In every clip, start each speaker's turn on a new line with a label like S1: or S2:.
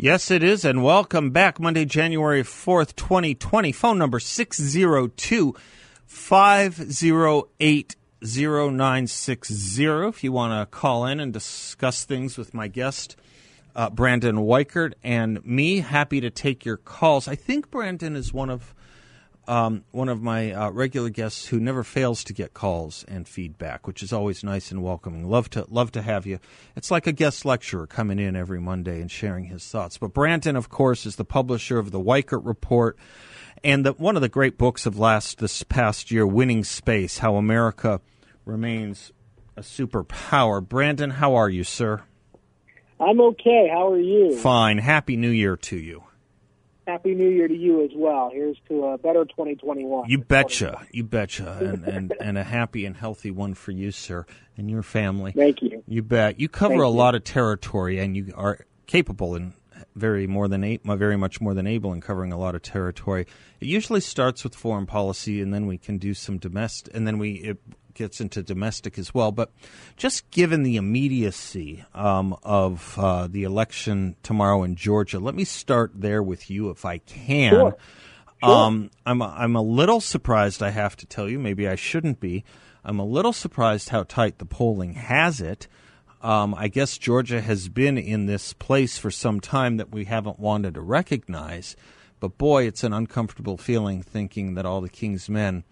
S1: Yes, it is, and welcome back. Monday, January 4th, 2020. Phone number 602 508 0960 if you want to call in and discuss things with my guest, uh, Brandon Weichert, and me. Happy to take your calls. I think Brandon is one of um, one of my uh, regular guests who never fails to get calls and feedback, which is always nice and welcoming. Love to love to have you. It's like a guest lecturer coming in every Monday and sharing his thoughts. But Brandon, of course, is the publisher of the Weichert Report and the, one of the great books of last this past year, Winning Space: How America Remains a Superpower. Brandon, how are you, sir?
S2: I'm okay. How are you?
S1: Fine. Happy New Year to you.
S2: Happy New Year to you as well. Here's to a better 2021.
S1: You betcha. You betcha. And, and, and a happy and healthy one for you, sir, and your family.
S2: Thank you.
S1: You bet. You cover
S2: Thank
S1: a
S2: you.
S1: lot of territory, and you are capable and very more than very much more than able in covering a lot of territory. It usually starts with foreign policy, and then we can do some domestic, and then we it gets into domestic as well. But just given the immediacy um, of uh, the election tomorrow in Georgia, let me start there with you, if I can.
S2: Sure.
S1: Um, I'm I'm a little surprised. I have to tell you, maybe I shouldn't be. I'm a little surprised how tight the polling has it. Um, I guess Georgia has been in this place for some time that we haven't wanted to recognize. But boy, it's an uncomfortable feeling thinking that all the king's men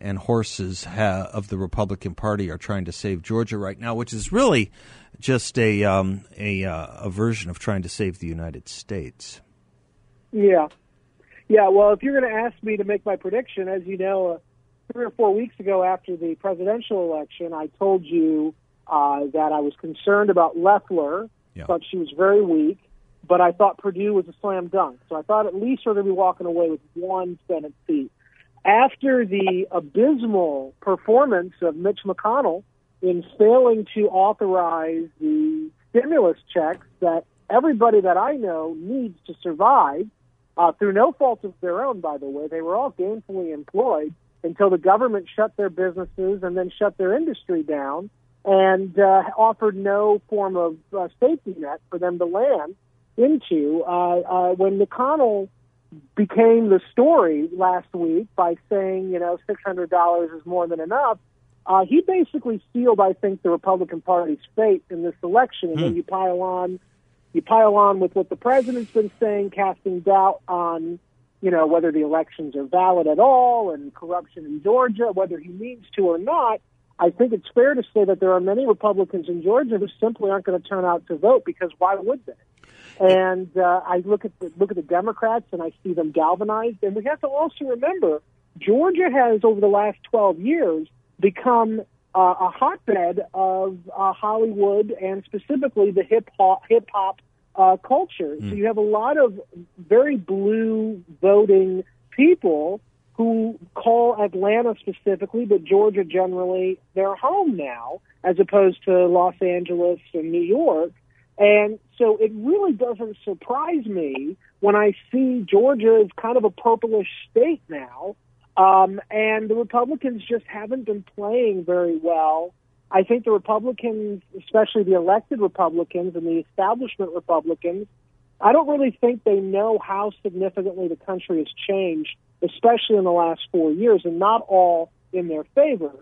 S1: and horses ha- of the Republican Party are trying to save Georgia right now, which is really just a um, a, uh, a version of trying to save the United States.
S2: Yeah. Yeah, well, if you're going to ask me to make my prediction, as you know, uh, three or four weeks ago after the presidential election, I told you uh, that I was concerned about Loeffler,
S1: Yeah.
S2: thought she was very weak, but I thought Perdue was a slam dunk. So I thought at least we're going to be walking away with one Senate seat. After the abysmal performance of Mitch McConnell in failing to authorize the stimulus checks that everybody that I know needs to survive, uh, through no fault of their own, by the way. They were all gainfully employed until the government shut their businesses and then shut their industry down and uh, offered no form of uh, safety net for them to land into. Uh, uh, when McConnell became the story last week by saying, you know, $600 is more than enough, uh, he basically sealed, I think, the Republican Party's fate in this election. And then you pile on you pile on with what the president's been saying, casting doubt on, you know, whether the elections are valid at all and corruption in Georgia, whether he means to or not. I think it's fair to say that there are many Republicans in Georgia who simply aren't going to turn out to vote because why would they? And uh, I look at the, look at the Democrats and I see them galvanized. And we have to also remember Georgia has over the last 12 years become uh, a hotbed of uh, Hollywood and specifically the hip hop hip hop uh, culture. So you have a lot of very blue voting people who call Atlanta specifically, but Georgia generally their home now, as opposed to Los Angeles and New York. And so it really doesn't surprise me when I see Georgia is kind of a purplish state now. Um, and the Republicans just haven't been playing very well. I think the Republicans, especially the elected Republicans and the establishment Republicans, I don't really think they know how significantly the country has changed, especially in the last four years, and not all in their favor.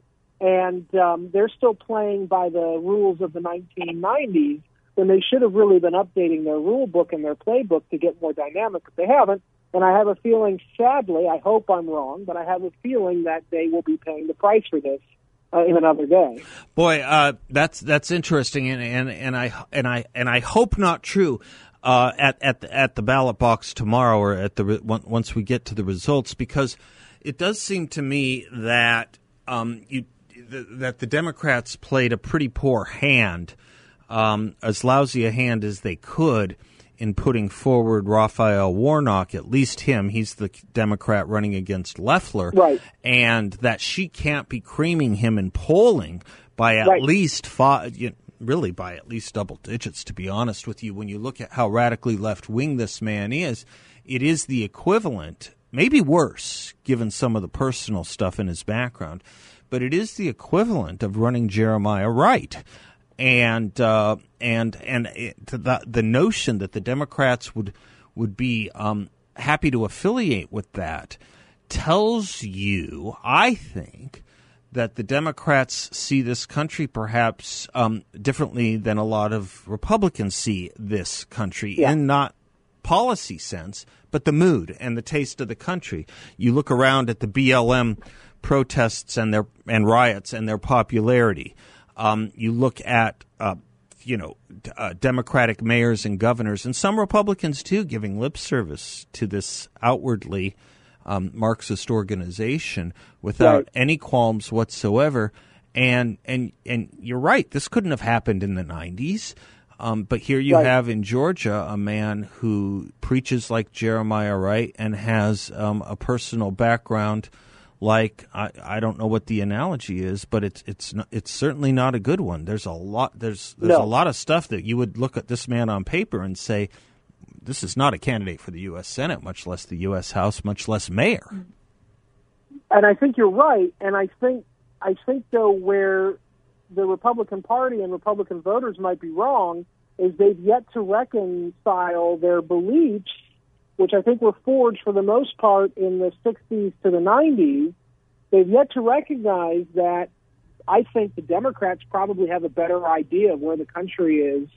S2: And um, they're still playing by the rules of the 1990s when they should have really been updating their rule book and their playbook to get more dynamic, but they haven't. And I have a feeling, sadly, I hope I'm wrong, but I have a feeling that they will be paying the price for this uh, in another day.
S1: Boy, uh, that's that's interesting, and, and and I and I and I hope not true. Uh, at at the, at the ballot box tomorrow, or at the once we get to the results, because it does seem to me that um, you th- that the Democrats played a pretty poor hand um, as lousy a hand as they could in putting forward Raphael Warnock, at least him, he's the Democrat running against Loeffler.
S2: Right.
S1: And that she can't be creaming him in polling by at
S2: right.
S1: least five, you know, really by at least double digits, to be honest with you. When you look at how radically left wing this man is, it is the equivalent, maybe worse, given some of the personal stuff in his background, but it is the equivalent of running Jeremiah Wright and uh, and and it, the the notion that the Democrats would would be um, happy to affiliate with that tells you, I think, that the Democrats see this country perhaps um, differently than a lot of Republicans see this country
S2: yeah.
S1: in not policy sense, but the mood and the taste of the country. You look around at the BLM protests and their and riots and their popularity. Um, you look at uh, you know uh, Democratic mayors and governors, and some Republicans too, giving lip service to this outwardly um, Marxist organization without
S2: right.
S1: any qualms whatsoever. And and and you're right. This couldn't have happened in the '90s. Um, but here you
S2: right.
S1: have in Georgia a man who preaches like Jeremiah Wright and has um, a personal background like I, I don't know what the analogy is, but it's it's not, it's certainly not a good one. There's a lot there's there's
S2: no.
S1: a lot of stuff that you would look at this man on paper and say this is not a candidate for the U.S. Senate, much less the U.S. House, much less mayor.
S2: And I think you're right. And I think I think though where the Republican Party and Republican voters might be wrong is they've yet to reconcile their beliefs which I think were forged for the most part in the 60s to the 90s, they've yet to recognize that I think the Democrats probably have a better idea of where the country is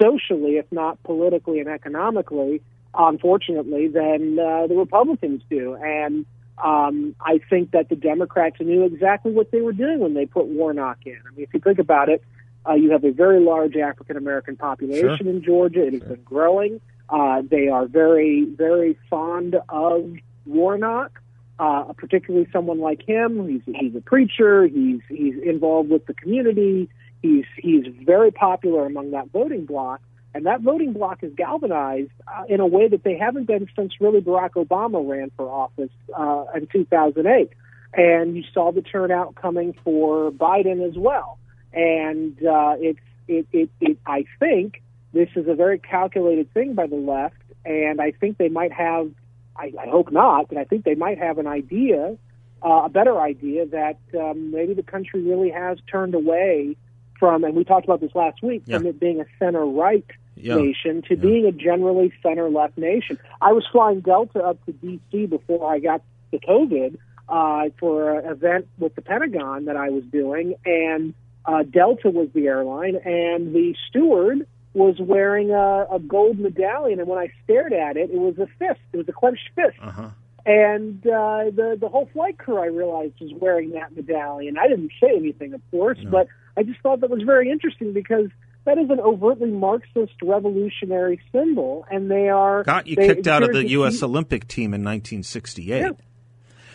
S2: socially, if not politically and economically, unfortunately, than uh, the Republicans do. And um, I think that the Democrats knew exactly what they were doing when they put Warnock in. I mean, if you think about it, uh, you have a very large African American population
S1: sure.
S2: in Georgia. It has
S1: sure.
S2: been growing. Uh, they are very, very fond of Warnock, uh, particularly someone like him. He's he's a preacher. He's he's involved with the community. He's he's very popular among that voting bloc, and that voting bloc is galvanized uh, in a way that they haven't been since really Barack Obama ran for office uh, in 2008. And you saw the turnout coming for Biden as well. And uh, it's it, it it I think this is a very calculated thing by the left, and I think they might have, I, I hope not, but I think they might have an idea, uh, a better idea that um, maybe the country really has turned away from, and we talked about this last week,
S1: Yeah.
S2: from it being a center right
S1: Yeah.
S2: nation to
S1: Yeah.
S2: being a generally center left nation. I was flying Delta up to D.C. before I got the COVID uh, for an event with the Pentagon that I was doing, and uh, Delta was the airline, and the steward was wearing a, a gold medallion, and when I stared at it, it was a fist. It was a clenched fist.
S1: Uh-huh.
S2: And uh, the the whole flight crew, I realized, was wearing that medallion. I didn't say anything, of course,
S1: No.
S2: but I just thought that was very interesting because that is an overtly Marxist revolutionary symbol, and they are
S1: Got you
S2: they-
S1: kicked out of the U.S.
S2: huge-
S1: Olympic team in 1968.
S2: Yeah.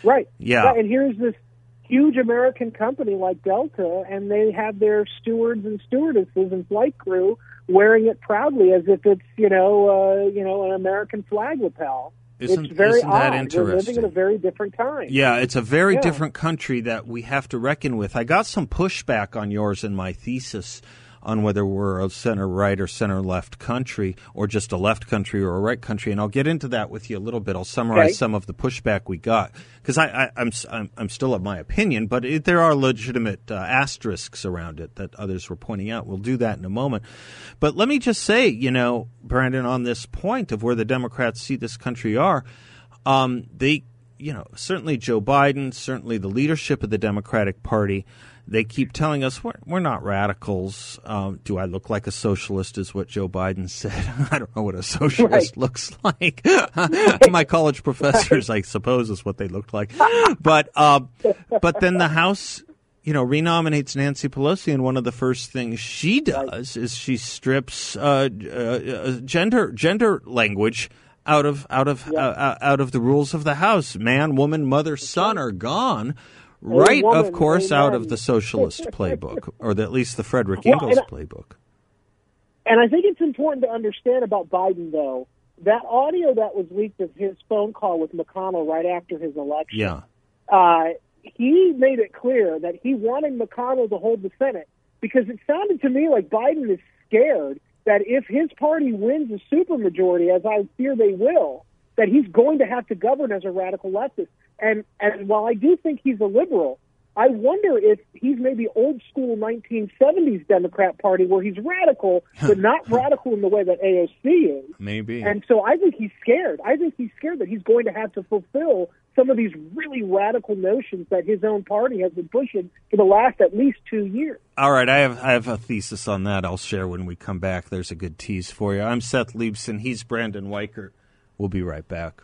S2: Right.
S1: Yeah.
S2: Right, And here's this huge American company like Delta, and they have their stewards and stewardesses and flight crew wearing it proudly as if it's you know uh, you know an American flag lapel.
S1: Isn't-
S2: it's very
S1: isn't that
S2: odd. We're living in a very different time.
S1: Yeah, it's a very
S2: Yeah.
S1: different country that we have to reckon with. I got some pushback on yours in my thesis on whether we're a center right or center left country or just a left country or a right country, and I'll get into that with you a little bit. I'll summarize
S2: Okay.
S1: some of the pushback we got because I, I, I'm, s- I'm I'm still of my opinion, but it, there are legitimate uh, asterisks around it that others were pointing out. We'll do that in a moment, but let me just say, you know, Brandon, on this point of where the Democrats see this country are, um, they you know, certainly Joe Biden, certainly the leadership of the Democratic Party, they keep telling us we're, we're not radicals. Um, do I look like a socialist? Is what Joe Biden said. I don't know what a socialist
S2: Right.
S1: looks like. My college professors, I suppose, is what they looked like. But uh, but then the House. You know, renominates Nancy Pelosi, and one of the first things she does is she strips uh, uh, gender gender language out of out of uh, uh, out of the rules of the House. Man, woman, mother, son are gone. Right, of course, out of the socialist playbook, or the, at least the Frederick
S2: Well,
S1: Engels
S2: and I-
S1: playbook.
S2: And I think it's important to understand about Biden, though, that audio that was leaked of his phone call with McConnell right after his election.
S1: Yeah.
S2: Uh, he made it clear that he wanted McConnell to hold the Senate because it sounded to me like Biden is scared that if his party wins a supermajority, as I fear they will, that he's going to have to govern as a radical leftist. And and while I do think he's a liberal, I wonder if he's maybe old school 1970s Democrat Party where he's radical, but not radical in the way that AOC is.
S1: Maybe.
S2: And so I think he's scared. I think he's scared that he's going to have to fulfill some of these really radical notions that his own party has been pushing for the last at least two years.
S1: All right, I have I have a thesis on that. I'll share when we come back. There's a good tease for you. I'm Seth Leibsohn. He's Brandon Weichert. We'll be right back.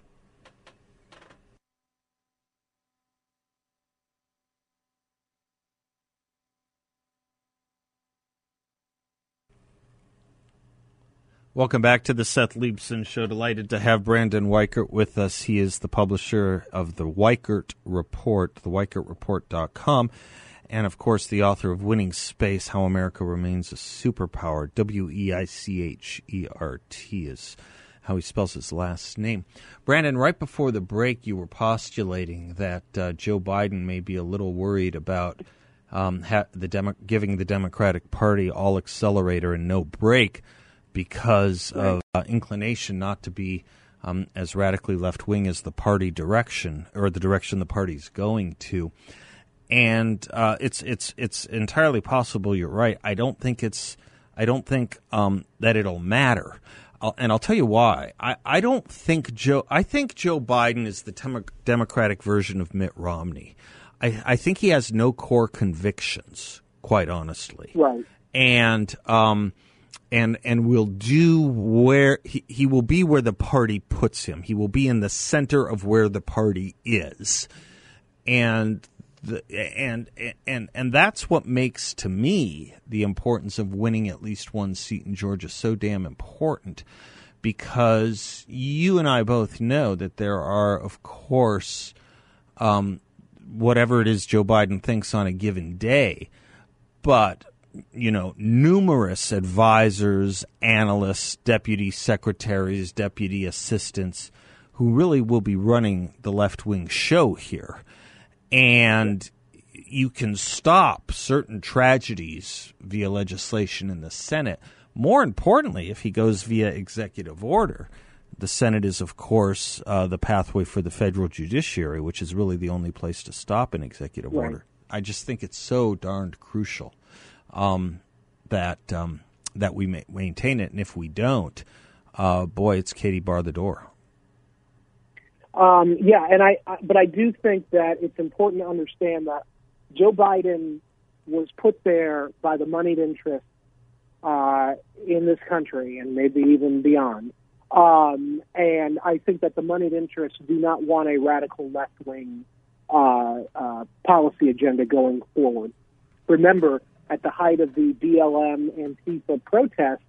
S1: Welcome back to the Seth Leibsohn Show. Delighted to have Brandon Weichert with us. He is the publisher of the Weichert Report, theweichertreport.com, and of course the author of Winning Space How America Remains a Superpower. W E I C H E R T is how he spells his last name. Brandon, right before the break, you were postulating that uh, Joe Biden may be a little worried about um, ha- the Demo- giving the Democratic Party all accelerator and no brake because right. of uh, inclination not to be um, as radically left wing as the party direction or the direction the party's going to. And uh, it's it's it's entirely possible. You're right. I don't think it's I don't think um, that it'll matter. I'll, and I'll tell you why. I, I don't think Joe. I think Joe Biden is the tem- Democratic version of Mitt Romney. I, I think he has no core convictions, quite honestly.
S2: Right.
S1: And um, and and will do where he, he will be where the party puts him. He will be in the center of where the party is, and the, and and and that's what makes to me the importance of winning at least one seat in Georgia so damn important, because you and I both know that there are, of course, um, whatever it is Joe Biden thinks on a given day, but you know, numerous advisors, analysts, deputy secretaries, deputy assistants who really will be running the left wing show here. And you can stop certain tragedies via legislation in the Senate. More importantly, if he goes via executive order, the Senate is, of course, uh, the pathway for the federal judiciary, which is really the only place to stop an executive right. order. I just think it's so darned crucial um, that um, that we maintain it, and if we don't, uh, boy, it's Katie bar the door.
S2: Um, yeah, and I, I, but I do think that it's important to understand that Joe Biden was put there by the moneyed interests uh, in this country and maybe even beyond. Um, and I think that the moneyed interests do not want a radical left wing uh, uh, policy agenda going forward. Remember, at the height of the BLM and Antifa protests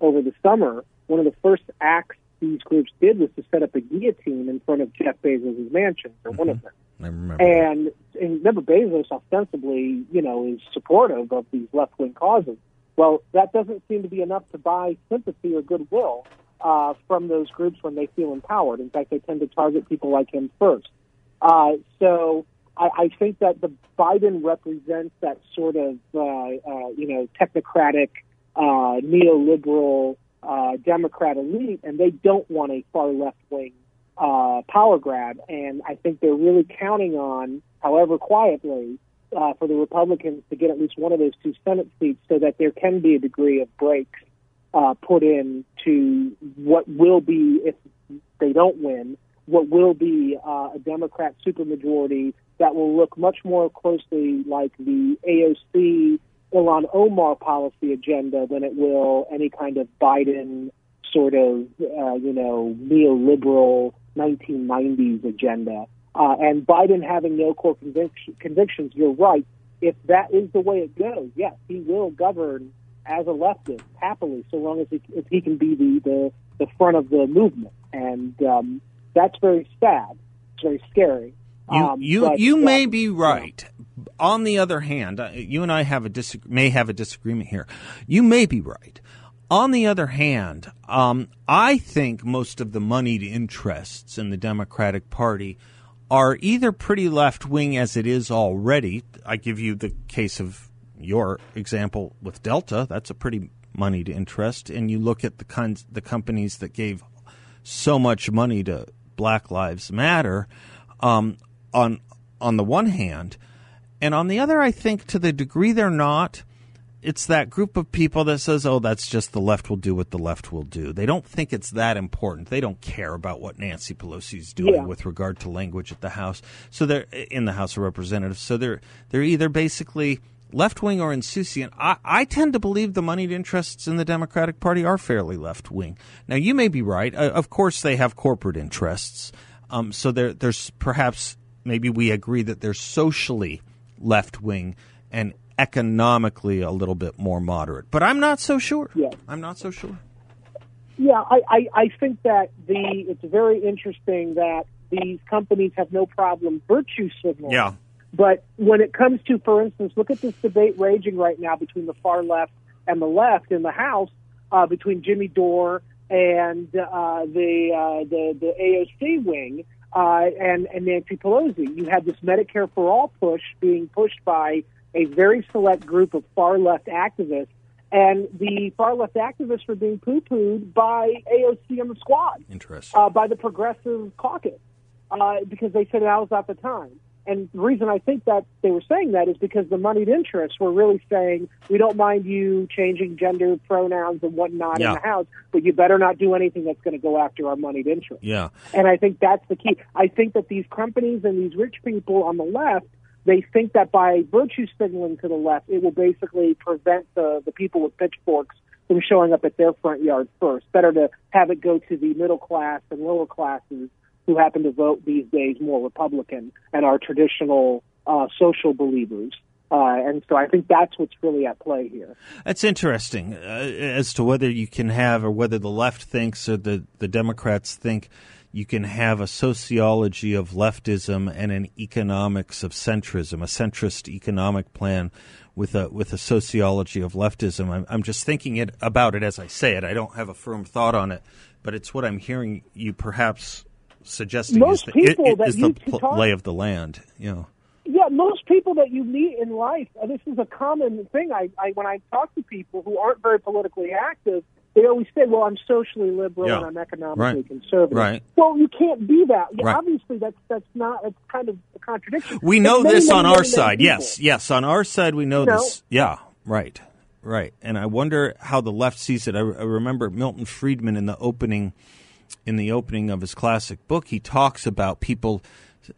S2: over the summer, one of the first acts these groups did was to set up a guillotine in front of Jeff Bezos' mansion, or mm-hmm. one of them.
S1: I remember.
S2: And, and remember, Bezos ostensibly, you know, is supportive of these left wing causes. Well, that doesn't seem to be enough to buy sympathy or goodwill uh, from those groups when they feel empowered. In fact, they tend to target people like him first. Uh, so I, I think that the Biden represents that sort of uh, uh, you know technocratic uh, neoliberal uh, Democrat elite, and they don't want a far left wing uh, power grab. And I think they're really counting on, however quietly, uh, for the Republicans to get at least one of those two Senate seats, so that there can be a degree of brakes uh, put in to what will be if they don't win what will be uh, a Democrat supermajority that will look much more closely like the AOC Ilhan Omar policy agenda than it will any kind of Biden sort of, uh, you know, neoliberal 1990s agenda. Uh, and Biden having no core convic- convictions, you're right. If that is the way it goes, yes, he will govern as a leftist happily, so long as he, if he can be the, the, the front of the movement. And um, that's very sad. It's very scary.
S1: You um, you may be right. On the other hand, uh, you and I have a dis- may have a disagreement here. You may be right. On the other hand, um, I think most of the moneyed interests in the Democratic Party are either pretty left wing as it is already. I give you the case of your example with Delta. That's a pretty moneyed interest. And you look at the kinds, the companies that gave so much money to Black Lives Matter. Um, on on the one hand, and on the other, I think to the degree they're not, it's that group of people that says, "Oh, that's just the left will do what the left will do." They don't think it's that important. They don't care about what Nancy Pelosi's doing
S2: Yeah.
S1: with regard to language at the House. So they're in the House of Representatives. So they're they're either basically left wing or insouciant. I, I tend to believe the moneyed interests in the Democratic Party are fairly left wing. Now, you may be right. Uh, of course, they have corporate interests. Um, so there, there's perhaps maybe we agree that they're socially left wing and economically a little bit more moderate. But I'm not so sure.
S2: Yeah.
S1: I'm not so sure.
S2: Yeah, I, I, I think that the it's very interesting that these companies have no problem virtue signaling.
S1: Yeah.
S2: But when it comes to, for instance, look at this debate raging right now between the far left and the left in the House, uh, between Jimmy Dore and uh, the, uh, the the AOC wing uh, and and Nancy Pelosi. You had this Medicare for all push being pushed by a very select group of far left activists, and the far left activists were being poo pooed by AOC and the squad
S1: Interesting.
S2: uh, by the Progressive Caucus uh, because they said now's not the time. And the reason I think that they were saying that is because the moneyed interests were really saying, we don't mind you changing gender pronouns and whatnot
S1: Yeah.
S2: in the House, but you better not do anything that's going to go after our moneyed interests.
S1: yeah.
S2: And I think that's the key. I think that these companies and these rich people on the left, they think that by virtue signaling to the left, it will basically prevent the, the people with pitchforks from showing up at their front yard first. Better to have it go to the middle class and lower classes who happen to vote these days more Republican and are traditional uh, social believers. Uh, and so I think that's what's really at play here.
S1: That's interesting uh, as to whether you can have, or whether the left thinks or the, the Democrats think you can have a sociology of leftism and an economics of centrism, a centrist economic plan with a with a sociology of leftism. I'm, I'm just thinking it about it as I say it. I don't have a firm thought on it, but it's what I'm hearing you perhaps suggesting
S2: Most
S1: is the,
S2: people
S1: it- it
S2: that
S1: is the
S2: talk-
S1: lay of the land. You know.
S2: Yeah, most people that you meet in life, uh, this is a common thing. I, I when I talk to people who aren't very politically active, they always say, "Well, I'm socially liberal
S1: Yeah.
S2: and I'm economically
S1: Right.
S2: conservative."
S1: Right.
S2: Well, you can't be that.
S1: Right.
S2: Obviously, that's that's not. It's kind of a contradiction.
S1: We know
S2: many,
S1: this on
S2: many,
S1: our
S2: many
S1: side. Yes, yes, on our side we know
S2: You know?
S1: this. Yeah, right, right. And I wonder how the left sees it. I, I remember Milton Friedman in the opening, in the opening of his classic book, he talks about people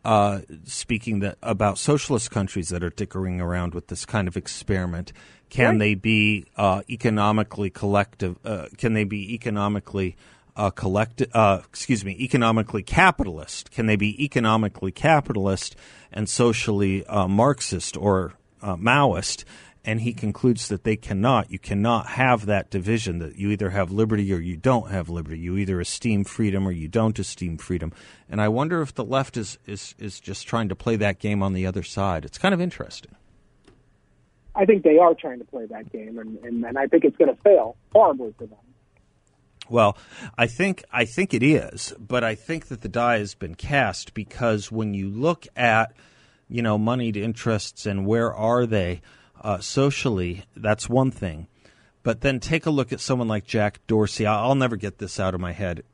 S1: uh, speaking that about socialist countries that are dickering around with this kind of experiment. Can
S2: Right.
S1: they be uh, economically collective? Uh, can they be economically uh, collect, uh, excuse me, economically capitalist? Can they be economically capitalist and socially uh, Marxist or uh, Maoist? And he concludes that they cannot. You cannot have that division that you either have liberty or you don't have liberty. You either esteem freedom or you don't esteem freedom. And I wonder if the left is, is, is just trying to play that game on the other side. It's kind of interesting.
S2: I think they are trying to play that game, and and, and I think it's going to fail horribly for them.
S1: Well, I think I think it is, but I think that the die has been cast because when you look at you know moneyed interests and where are they uh, socially, that's one thing. But then take a look at someone like Jack Dorsey. I'll, never get this out of my head.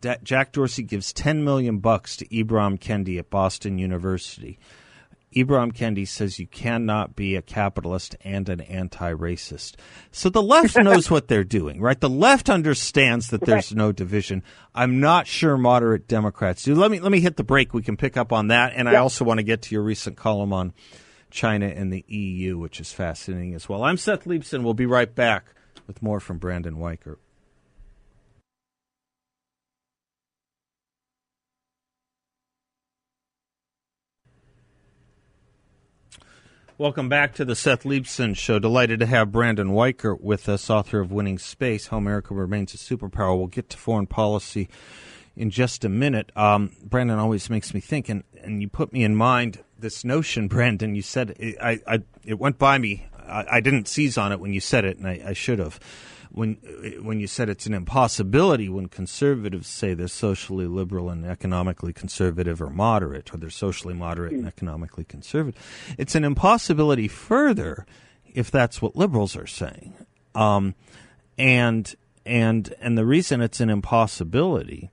S1: Da- Jack Dorsey gives ten million bucks to Ibram Kendi at Boston University. Ibram Kendi says you cannot be a capitalist and an anti-racist. So the left knows what they're doing, right? The left understands that there's no division. I'm not sure moderate Democrats do. Let me let me hit the break. We can pick up on that, and I also want to get to your recent column on China and the EU, which is fascinating as well. I'm Seth Leibsohn. We'll be right back with more from Brandon Weichert. Welcome back to the Seth Leibsohn Show. Delighted to have Brandon Weichert with us, author of Winning Space How America Remains a Superpower. We'll get to foreign policy in just a minute. Um, Brandon always makes me think, and, and you put me in mind this notion, Brandon. You said it, I, I, it went by me. I, I didn't seize on it when you said it, and I, I should have. when when you said it's an impossibility when conservatives say they're socially liberal and economically conservative or moderate, or they're socially moderate and economically conservative, it's an impossibility further if that's what liberals are saying. Um, and and and the reason it's an impossibility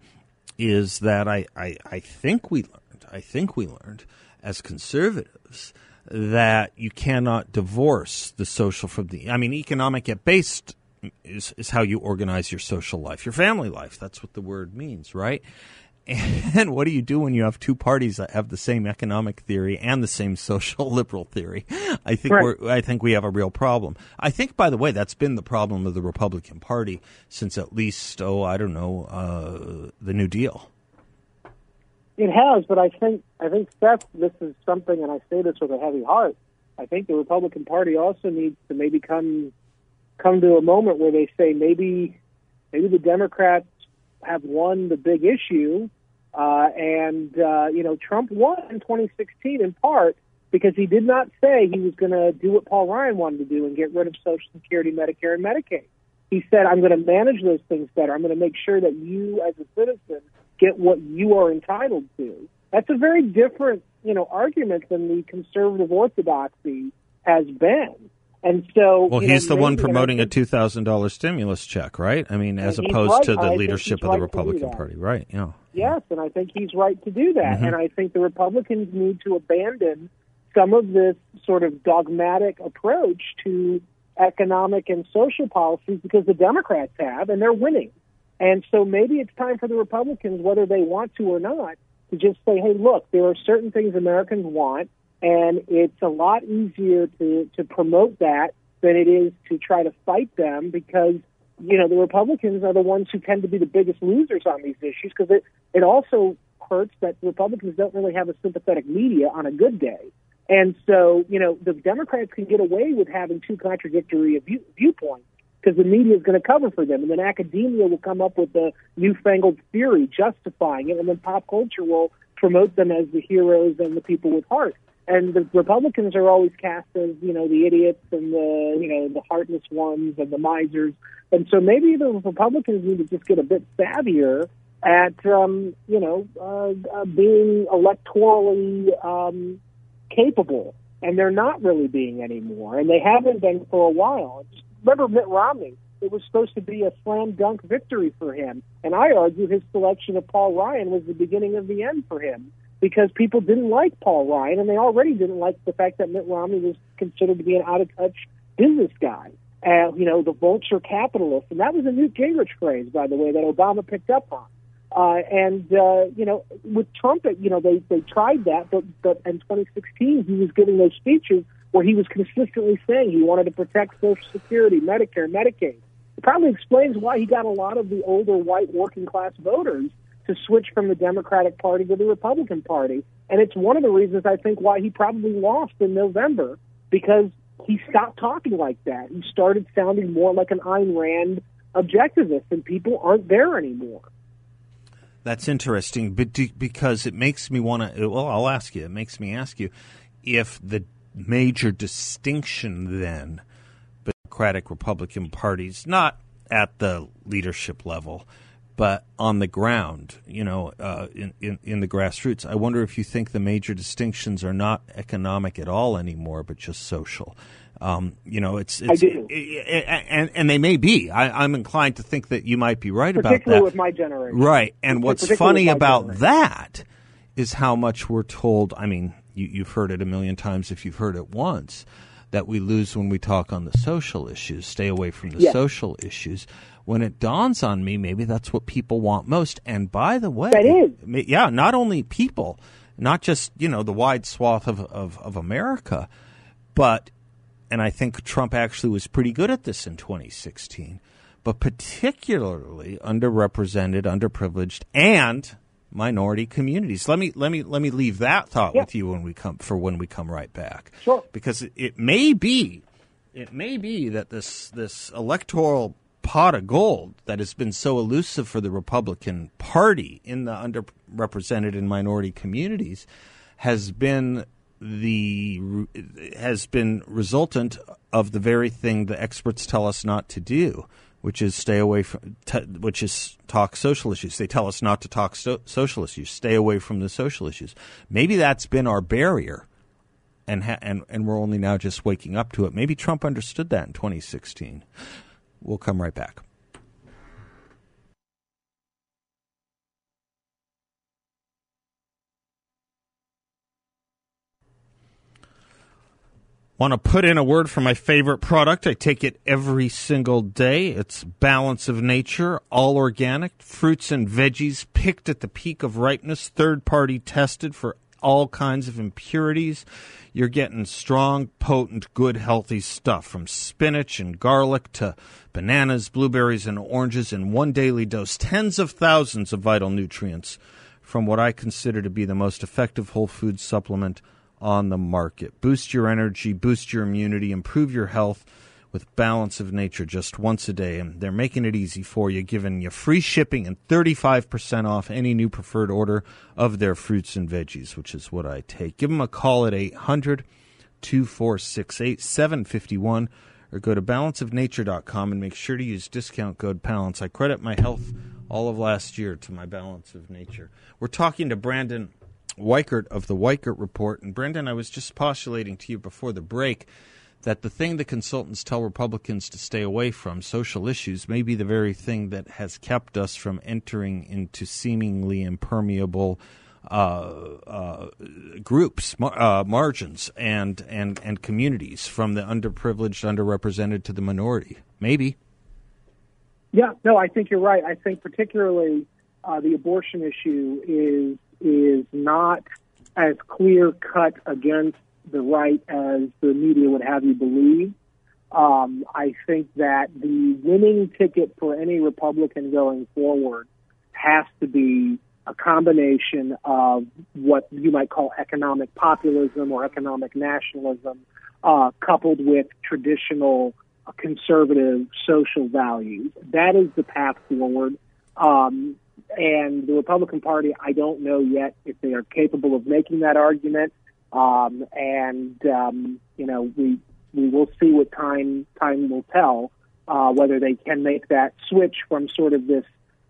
S1: is that I, I, I think we learned I think we learned as conservatives that you cannot divorce the social from the I mean economic at based is is how you organize your social life, your family life. That's what the word means, right? And what do you do when you have two parties that have the same economic theory and the same social liberal theory? I think
S2: right.
S1: we're, I think we have a real problem. I think, by the way, that's been the problem of the Republican Party since at least oh I don't know uh, the New Deal.
S2: It has, but I think I think Seth, this is something, and I say this with a heavy heart. I think the Republican Party also needs to maybe come come to a moment where they say maybe maybe the Democrats have won the big issue, uh, and uh, you know Trump won in 2016 in part because he did not say he was going to do what Paul Ryan wanted to do and get rid of Social Security, Medicare, and Medicaid. He said, "I'm going to manage those things better. I'm going to make sure that you, as a citizen, get what you are entitled to." That's a very different, you know, argument than the conservative orthodoxy has been. And so,
S1: well, he's know, the one promoting a two thousand dollars stimulus check, right? I mean, as opposed
S2: right.
S1: to the
S2: I
S1: leadership of
S2: right
S1: the Republican Party, right? Yeah.
S2: Yes, and I think he's right to do that.
S1: Mm-hmm.
S2: And I think the Republicans need to abandon some of this sort of dogmatic approach to economic and social policies because the Democrats have, and they're winning. And so maybe it's time for the Republicans, whether they want to or not, to just say, hey, look, there are certain things Americans want and it's a lot easier to to promote that than it is to try to fight them because you know the Republicans are the ones who tend to be the biggest losers on these issues because it it also hurts that Republicans don't really have a sympathetic media on a good day. And so, you know, the Democrats can get away with having two contradictory view, viewpoints because the media is going to cover for them. And then academia will come up with a newfangled theory justifying it. And then pop culture will promote them as the heroes and the people with heart and the Republicans are always cast as you know the idiots and the you know the heartless ones and the misers, and so maybe the Republicans need to just get a bit savvier at um, you know uh, uh, being electorally um, capable, and they're not really being anymore, and they haven't been for a while. Just remember Mitt Romney. It was supposed to be a slam dunk victory for him, and I argue his selection of Paul Ryan was the beginning of the end for him because people didn't like Paul Ryan, and they already didn't like the fact that Mitt Romney was considered to be an out of touch business guy. Uh, you know, the vulture capitalist, and that was a Newt Gingrich phrase, by the way, that Obama picked up on. Uh, and uh, you know, with Trump, you know, they they tried that, but but in 2016, he was giving those speeches where he was consistently saying he wanted to protect Social Security, Medicare, Medicaid. It probably explains why he got a lot of the older white working class voters to switch from the Democratic Party to the Republican Party. And it's one of the reasons I think why he probably lost in November because he stopped talking like that. He started sounding more like an Ayn Rand objectivist, and people aren't there anymore.
S1: That's interesting, but because it makes me want to. Well, I'll ask you. It makes me ask you if the major distinction then, Democratic Republican parties, not at the leadership level, but on the ground, you know, uh, in, in, in the grassroots, I wonder if you think the major distinctions are not economic at all anymore, but just social. Um, you know, it's, it's
S2: I do.
S1: It, it, and and they may be. I, am inclined to think that you might be right about that.
S2: Particularly with my generation,
S1: right? And what's funny about
S2: generation.
S1: that is how much we're told. I mean, you, you've heard it a million times if you've heard it once that we lose when we talk on the social issues. Stay away from the
S2: Yes.
S1: social issues. When it dawns on me, maybe that's what people want most. And by the way,
S2: That is.
S1: yeah, not only people, not just you know the wide swath of of, of America, but and I think Trump actually was pretty good at this in 2016, but particularly underrepresented, underprivileged, and minority communities. Let me let me let me leave that thought
S2: Yeah.
S1: with you when we come for when we come right back.
S2: Sure.
S1: Because it, it may be it may be that this this electoral pot of gold that has been so elusive for the Republican Party in the underrepresented and minority communities has been the has been resultant of the very thing the experts tell us not to do, which is stay away from, t- which is talk social issues. They tell us not to talk so- social issues, stay away from the social issues. Maybe that's been our barrier, and ha- and and we're only now just waking up to it. Maybe Trump understood that in 2016. We'll come right back. Want to put in a word for my favorite product? I take it every single day. It's Balance of Nature, all organic, fruits and veggies picked at the peak of ripeness, third party tested for all kinds of impurities. You're getting strong, potent, good, healthy stuff from spinach and garlic to bananas, blueberries, and oranges in one daily dose. Tens of thousands of vital nutrients from what I consider to be the most effective whole food supplement on the market. Boost your energy, boost your immunity, improve your health with Balance of Nature just once a day. And they're making it easy for you, giving you free shipping and 35% off any new preferred order of their fruits and veggies, which is what I take. Give them a call at 800 2468 751 or go to balanceofnature.com and make sure to use discount code balance. I credit my health all of last year to my Balance of Nature. We're talking to Brandon Weichert of the Weichert Report. And Brendan, I was just postulating to you before the break that the thing the consultants tell Republicans to stay away from, social issues, may be the very thing that has kept us from entering into seemingly impermeable uh, uh, groups, uh, margins, and, and, and communities from the underprivileged, underrepresented to the minority. Maybe.
S2: Yeah, no, I think you're right. I think particularly uh, the abortion issue is is not as clear cut against the right as the media would have you believe. Um, I think that the winning ticket for any Republican going forward has to be a combination of what you might call economic populism or economic nationalism, uh, coupled with traditional conservative social values. That is the path forward. Um, and the Republican Party, I don't know yet if they are capable of making that argument. Um, and um, you know, we we will see what time time will tell uh, whether they can make that switch from sort of this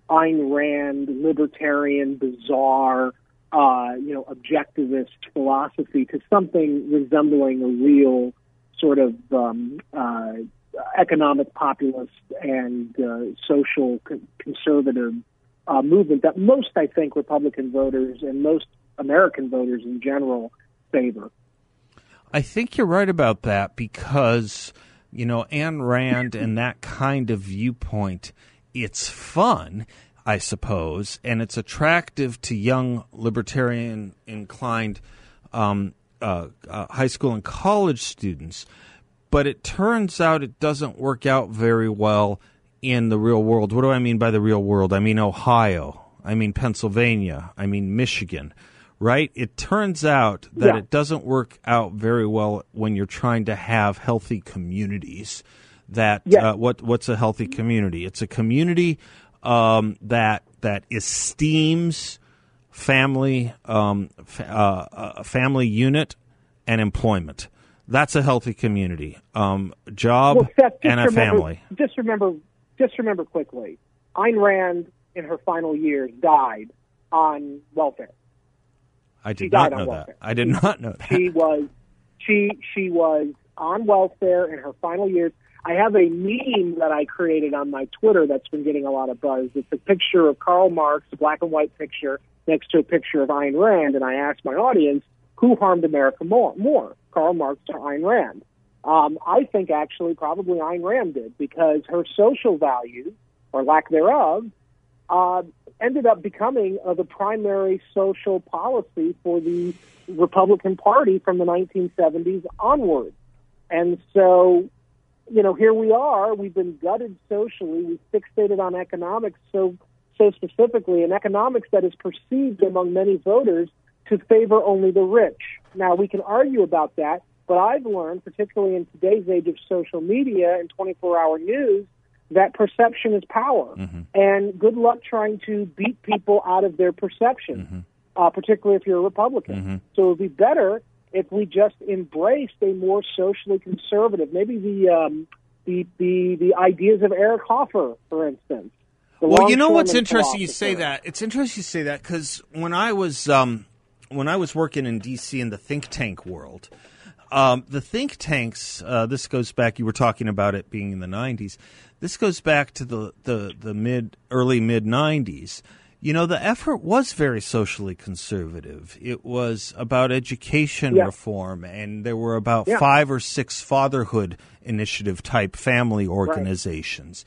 S2: Ayn Rand libertarian, bizarre, uh, you know, objectivist philosophy to something resembling a real sort of um, uh, economic populist and uh, social con- conservative uh, movement that most, I think, Republican voters and most American voters in general favor.
S1: I think you're right about that because, you know, Ayn Rand and that kind of viewpoint, it's fun, I suppose, and it's attractive to young libertarian inclined um, uh, uh, high school and college students. But it turns out it doesn't work out very well in the real world. What do I mean by the real world? I mean Ohio. I mean Pennsylvania. I mean Michigan. Right? It turns out that yeah. it doesn't work out very well when you're trying to have healthy communities. That yeah. uh, what what's a healthy community? It's a community um, that that esteems family um, uh, uh, family unit and employment. That's a healthy community. Um, job
S2: well, Seth,
S1: and a
S2: remember,
S1: family.
S2: Just remember just remember quickly, Ayn Rand in her final years died on welfare.
S1: I did not know that. I did not know that.
S2: She was she she was on welfare in her final years. I have a meme that I created on my Twitter that's been getting a lot of buzz. It's a picture of Karl Marx, a black and white picture, next to a picture of Ayn Rand, and I asked my audience who harmed America more, more Karl Marx or Ayn Rand. Um, I think actually probably Ayn Rand did because her social values, or lack thereof, uh, ended up becoming uh, the primary social policy for the Republican Party from the 1970s onward. And so, you know, here we are. We've been gutted socially. We've fixated on economics so so specifically, and economics that is perceived among many voters to favor only the rich. Now, we can argue about that but I've learned, particularly in today's age of social media and 24 hour news, that perception is power. Mm-hmm. And good luck trying to beat people out of their perception, mm-hmm. uh, particularly if you're a Republican. Mm-hmm. So it would be better if we just embraced a more socially conservative, maybe the um, the the the ideas of Eric Hoffer, for instance.
S1: Well, you know what's interesting? You say that. It's interesting you say that because when I was um, when I was working in D.C. in the think tank world, um, the think tanks. Uh, this goes back. You were talking about it being in the '90s. This goes back to the the, the mid early mid '90s. You know, the effort was very socially conservative. It was about education
S2: Yeah.
S1: reform, and there were about
S2: Yeah.
S1: five or six fatherhood initiative type family organizations.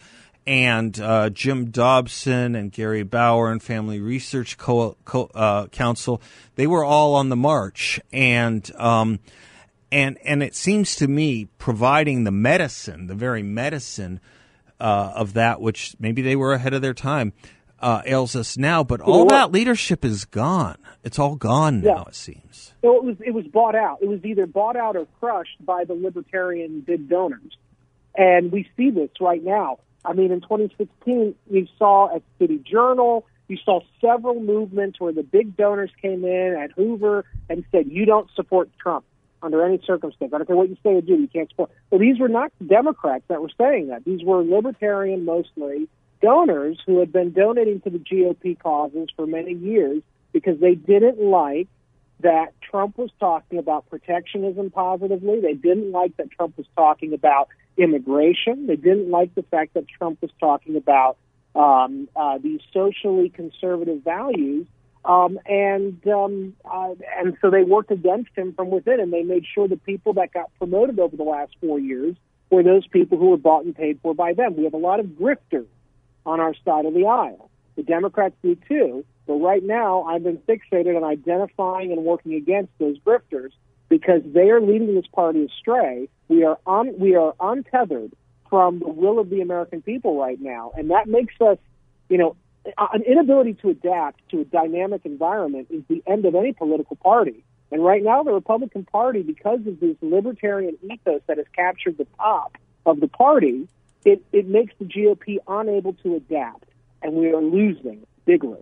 S1: And uh, Jim Dobson and Gary Bauer and Family Research Co- Co- uh, Council, they were all on the march. And um, and and it seems to me providing the medicine, the very medicine uh, of that which maybe they were ahead of their time, uh, ails us now. But all that leadership is gone. It's all gone now. It seems.
S2: So it was it was bought out. It was either bought out or crushed by the libertarian big donors, and we see this right now. I mean, in 2016, we saw at City Journal, you saw several movements where the big donors came in at Hoover and said, "You don't support Trump under any circumstance. I don't care what you say or do. You can't support." Well, these were not Democrats that were saying that. These were libertarian, mostly donors who had been donating to the GOP causes for many years because they didn't like that Trump was talking about protectionism positively. They didn't like that Trump was talking about immigration. They didn't like the fact that Trump was talking about um, uh, these socially conservative values. Um, and um, uh, and so they worked against him from within, and they made sure the people that got promoted over the last four years were those people who were bought and paid for by them. We have a lot of grifters on our side of the aisle. The Democrats do too. But right now, I've been fixated on identifying and working against those grifters because they are leading this party astray. We are un, we are untethered from the will of the American people right now, and that makes us, you know, Uh, an inability to adapt to a dynamic environment is the end of any political party. And right now, the Republican Party, because of this libertarian ethos that has captured the top of the party, it, it makes the GOP unable to adapt, and we are losing bigly.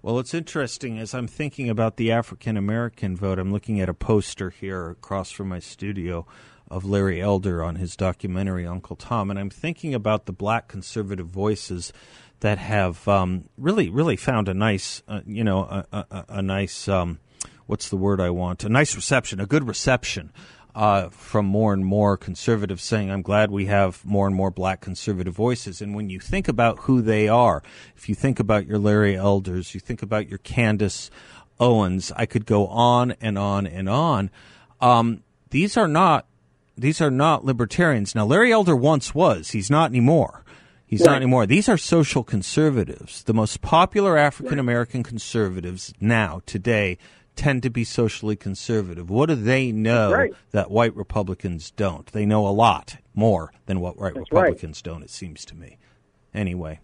S1: Well, it's interesting as I'm thinking about the African American vote. I'm looking at a poster here across from my studio of Larry Elder on his documentary Uncle Tom, and I'm thinking about the black conservative voices that have um, really, really found a nice, uh, you know, a, a, a nice, um, what's the word I want? A nice reception, a good reception uh, from more and more conservatives saying, I'm glad we have more and more black conservative voices. And when you think about who they are, if you think about your Larry Elders, you think about your Candace Owens, I could go on and on and on. Um, these are not these are not libertarians. Now, Larry Elder once was. He's not anymore. He's not anymore. These are social conservatives. The most popular African American conservatives now, today, tend to be socially conservative. What do they know
S2: right.
S1: that white Republicans don't? They know a lot more than what white
S2: That's right.
S1: Republicans don't, it seems to me. Anyway,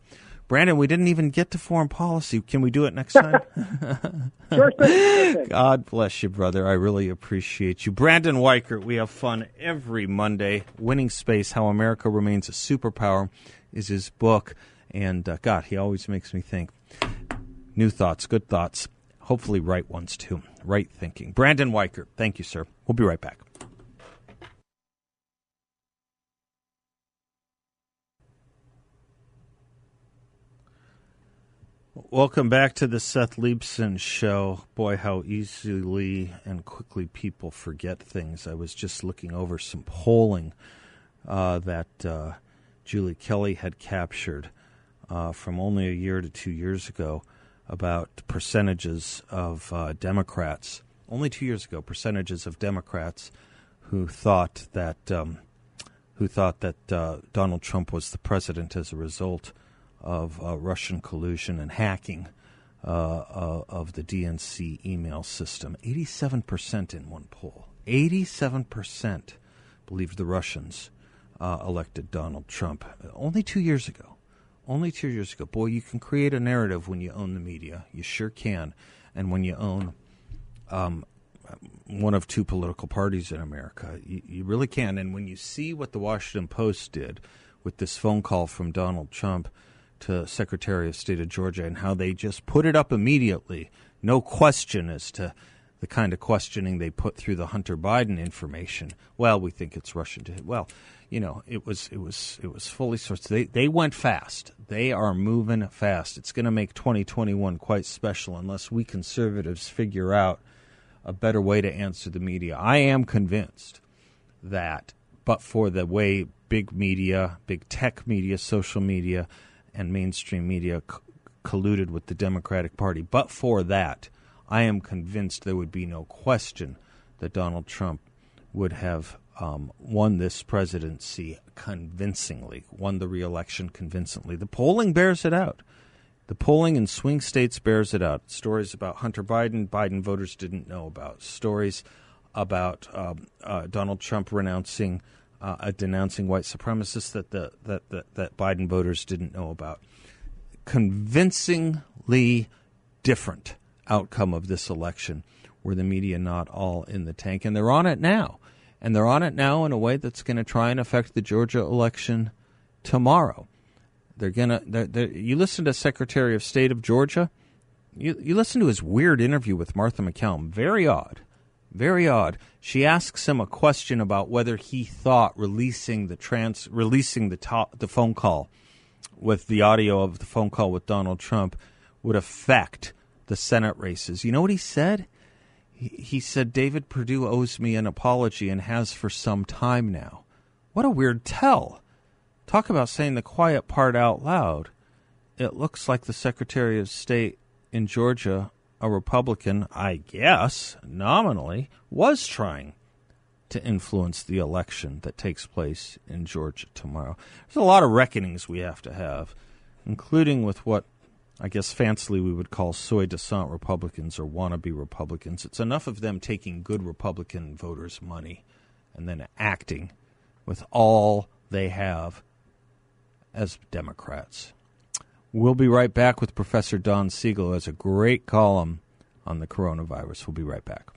S1: Brandon, we didn't even get to foreign policy. Can we do it next time?
S2: Sure thing. Sure thing.
S1: God bless you, brother. I really appreciate you. Brandon Weichert, we have fun every Monday. Winning Space How America Remains a Superpower is his book. And uh, God, he always makes me think. New thoughts, good thoughts, hopefully right ones too. Right thinking. Brandon Weichert, thank you, sir. We'll be right back. Welcome back to the Seth Leibsohn Show. Boy, how easily and quickly people forget things. I was just looking over some polling uh, that uh, Julie Kelly had captured uh, from only a year to two years ago about percentages of uh, Democrats. Only two years ago, percentages of Democrats who thought that um, who thought that uh, Donald Trump was the president as a result of uh, Russian collusion and hacking uh, uh, of the DNC email system. 87% in one poll. 87% believed the Russians uh, elected Donald Trump. Only two years ago. Only two years ago. Boy, you can create a narrative when you own the media. You sure can. And when you own um, one of two political parties in America. You, you really can. And when you see what the Washington Post did with this phone call from Donald Trump to Secretary of State of Georgia and how they just put it up immediately, no question as to the kind of questioning they put through the Hunter Biden information. Well, we think it's Russian. To, well, you know, it was it was it was fully sourced. They they went fast. They are moving fast. It's going to make 2021 quite special unless we conservatives figure out a better way to answer the media. I am convinced that, but for the way big media, big tech media, social media, and mainstream media c- colluded with the Democratic Party, but for that, I am convinced there would be no question that Donald Trump would have um, won this presidency convincingly, won the reelection convincingly. The polling bears it out. The polling in swing states bears it out. Stories about Hunter Biden, Biden voters didn't know about. Stories about um, uh, Donald Trump renouncing, uh, denouncing white supremacists that the that, that that Biden voters didn't know about. Convincingly different outcome of this election. Were the media not all in the tank, and they're on it now, and they're on it now in a way that's going to try and affect the Georgia election tomorrow. They're gonna. They're, they're, you listen to Secretary of State of Georgia. You you listen to his weird interview with Martha MacCallum. Very odd, very odd. She asks him a question about whether he thought releasing the trans releasing the to- the phone call with the audio of the phone call with Donald Trump would affect the Senate races. You know what he said? He, he said David Perdue owes me an apology and has for some time now. What a weird tell. Talk about saying the quiet part out loud. It looks like the Secretary of State in Georgia, a Republican, I guess, nominally, was trying to influence the election that takes place in Georgia tomorrow. There's a lot of reckonings we have to have, including with what I guess fancily we would call soi disant Republicans or wannabe Republicans. It's enough of them taking good Republican voters' money and then acting with all they have as Democrats. We'll be right back with Professor Don Siegel, has a great column on the coronavirus. We'll be right back.